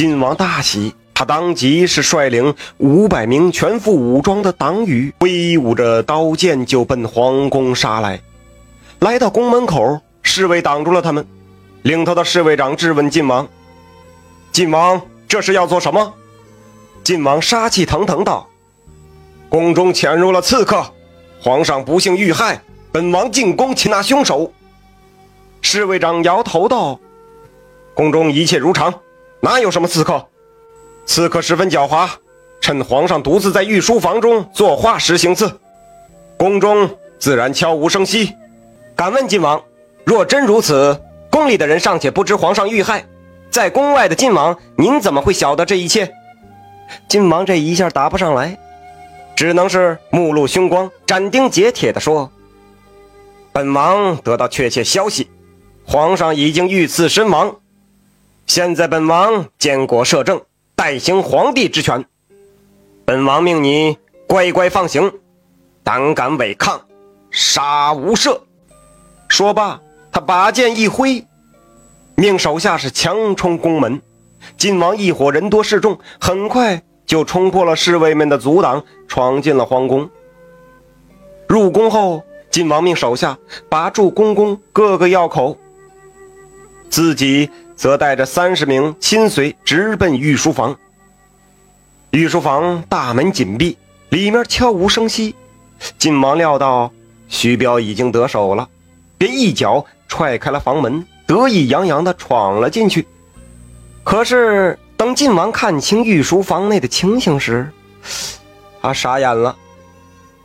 晋王大喜，他当即是率领五百名全副武装的党羽，挥舞着刀剑就奔皇宫杀来。来到宫门口，侍卫挡住了他们。领头的侍卫长质问晋王：“晋王，这是要做什么？”晋王杀气腾腾道：“宫中潜入了刺客，皇上不幸遇害，本王进宫擒拿凶手。”侍卫长摇头道：“宫中一切如常，哪有什么刺客？刺客十分狡猾，趁皇上独自在御书房中作画时行刺，宫中自然悄无声息。敢问晋王，若真如此？”宫里的人尚且不知皇上遇害，在宫外的晋王，您怎么会晓得这一切？晋王这一下答不上来，只能是目露凶光、斩钉截铁地说：“本王得到确切消息，皇上已经遇刺身亡。现在本王监国摄政，代行皇帝之权。本王命你乖乖放行，胆敢违抗，杀无赦。”说罢。他把剑一挥，命手下是强冲宫门。晋王一伙人多势众，很快就冲破了侍卫们的阻挡，闯进了皇宫。入宫后，晋王命手下把住宫宫各个要口，自己则带着三十名亲随直奔御书房。御书房大门紧闭，里面悄无声息。晋王料到徐彪已经得手了，便一脚。踹开了房门，得意洋洋地闯了进去。可是等晋王看清御书房内的情形时，他傻眼了。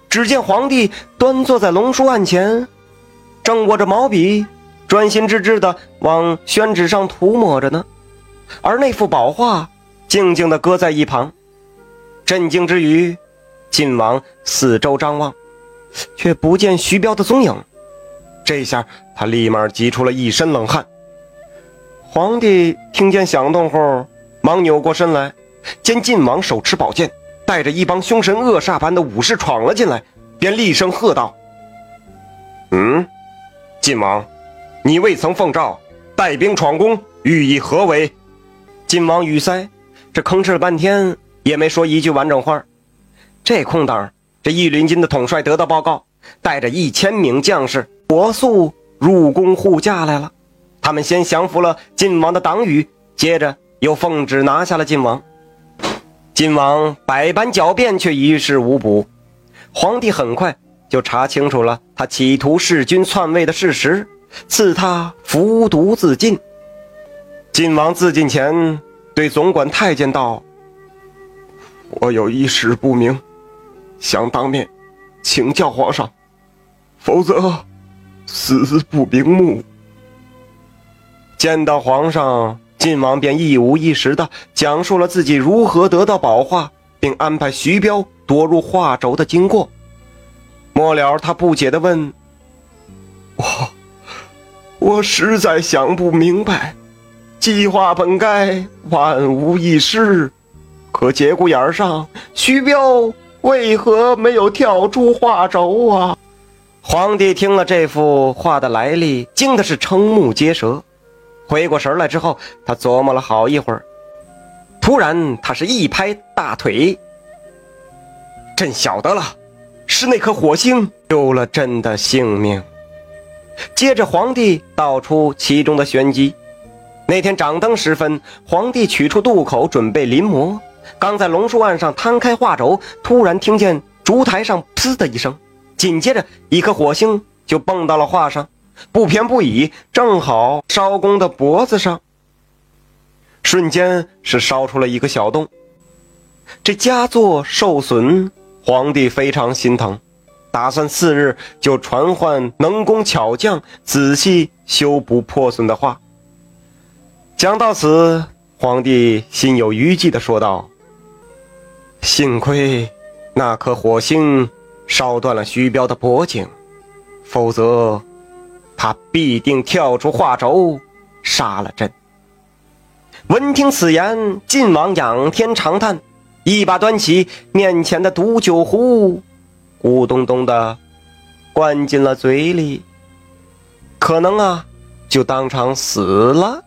只见皇帝端坐在龙书案前，正握着毛笔，专心致志地往宣纸上涂抹着呢。而那幅宝画静静地搁在一旁。震惊之余，晋王四周张望，却不见徐彪的踪影。这下他立马急出了一身冷汗。皇帝听见响动后，忙扭过身来，见晋王手持宝剑，带着一帮凶神恶煞般的武士闯了进来，便厉声喝道：“嗯，晋王，你未曾奉诏带兵闯宫，欲以何为？”晋王语塞，这吭哧了半天也没说一句完整话。这空档，这御林军的统帅得到报告，带着一千名将士。火速入宫护驾来了，他们先降服了晋王的党羽，接着又奉旨拿下了晋王。晋王百般狡辩，却于事无补。皇帝很快就查清楚了他企图弑君篡位的事实，赐他服毒自尽。晋王自尽前对总管太监道：“我有一事不明，想当面请教皇上，否则。”死不瞑目。见到皇上，晋王便一五一十的讲述了自己如何得到宝画，并安排徐彪夺入画轴的经过。末了，他不解的问：“我，我实在想不明白，计划本该万无一失，可节骨眼上，徐彪为何没有跳出画轴啊？”皇帝听了这幅画的来历，惊的是瞠目结舌。回过神来之后，他琢磨了好一会儿，突然他是一拍大腿：“朕晓得了，是那颗火星救了朕的性命。”接着，皇帝道出其中的玄机。那天掌灯时分，皇帝取出渡口准备临摹，刚在龙树岸上摊开画轴，突然听见烛台上“噗”的一声。紧接着，一颗火星就蹦到了画上，不偏不倚，正好烧工的脖子上。瞬间是烧出了一个小洞。这佳作受损，皇帝非常心疼，打算次日就传唤能工巧匠仔细修补破损的画。讲到此，皇帝心有余悸地说道：“幸亏那颗火星。”烧断了徐彪的脖颈，否则他必定跳出画轴杀了朕。闻听此言，晋王仰天长叹，一把端起面前的毒酒壶，咕咚咚的灌进了嘴里，可能啊，就当场死了。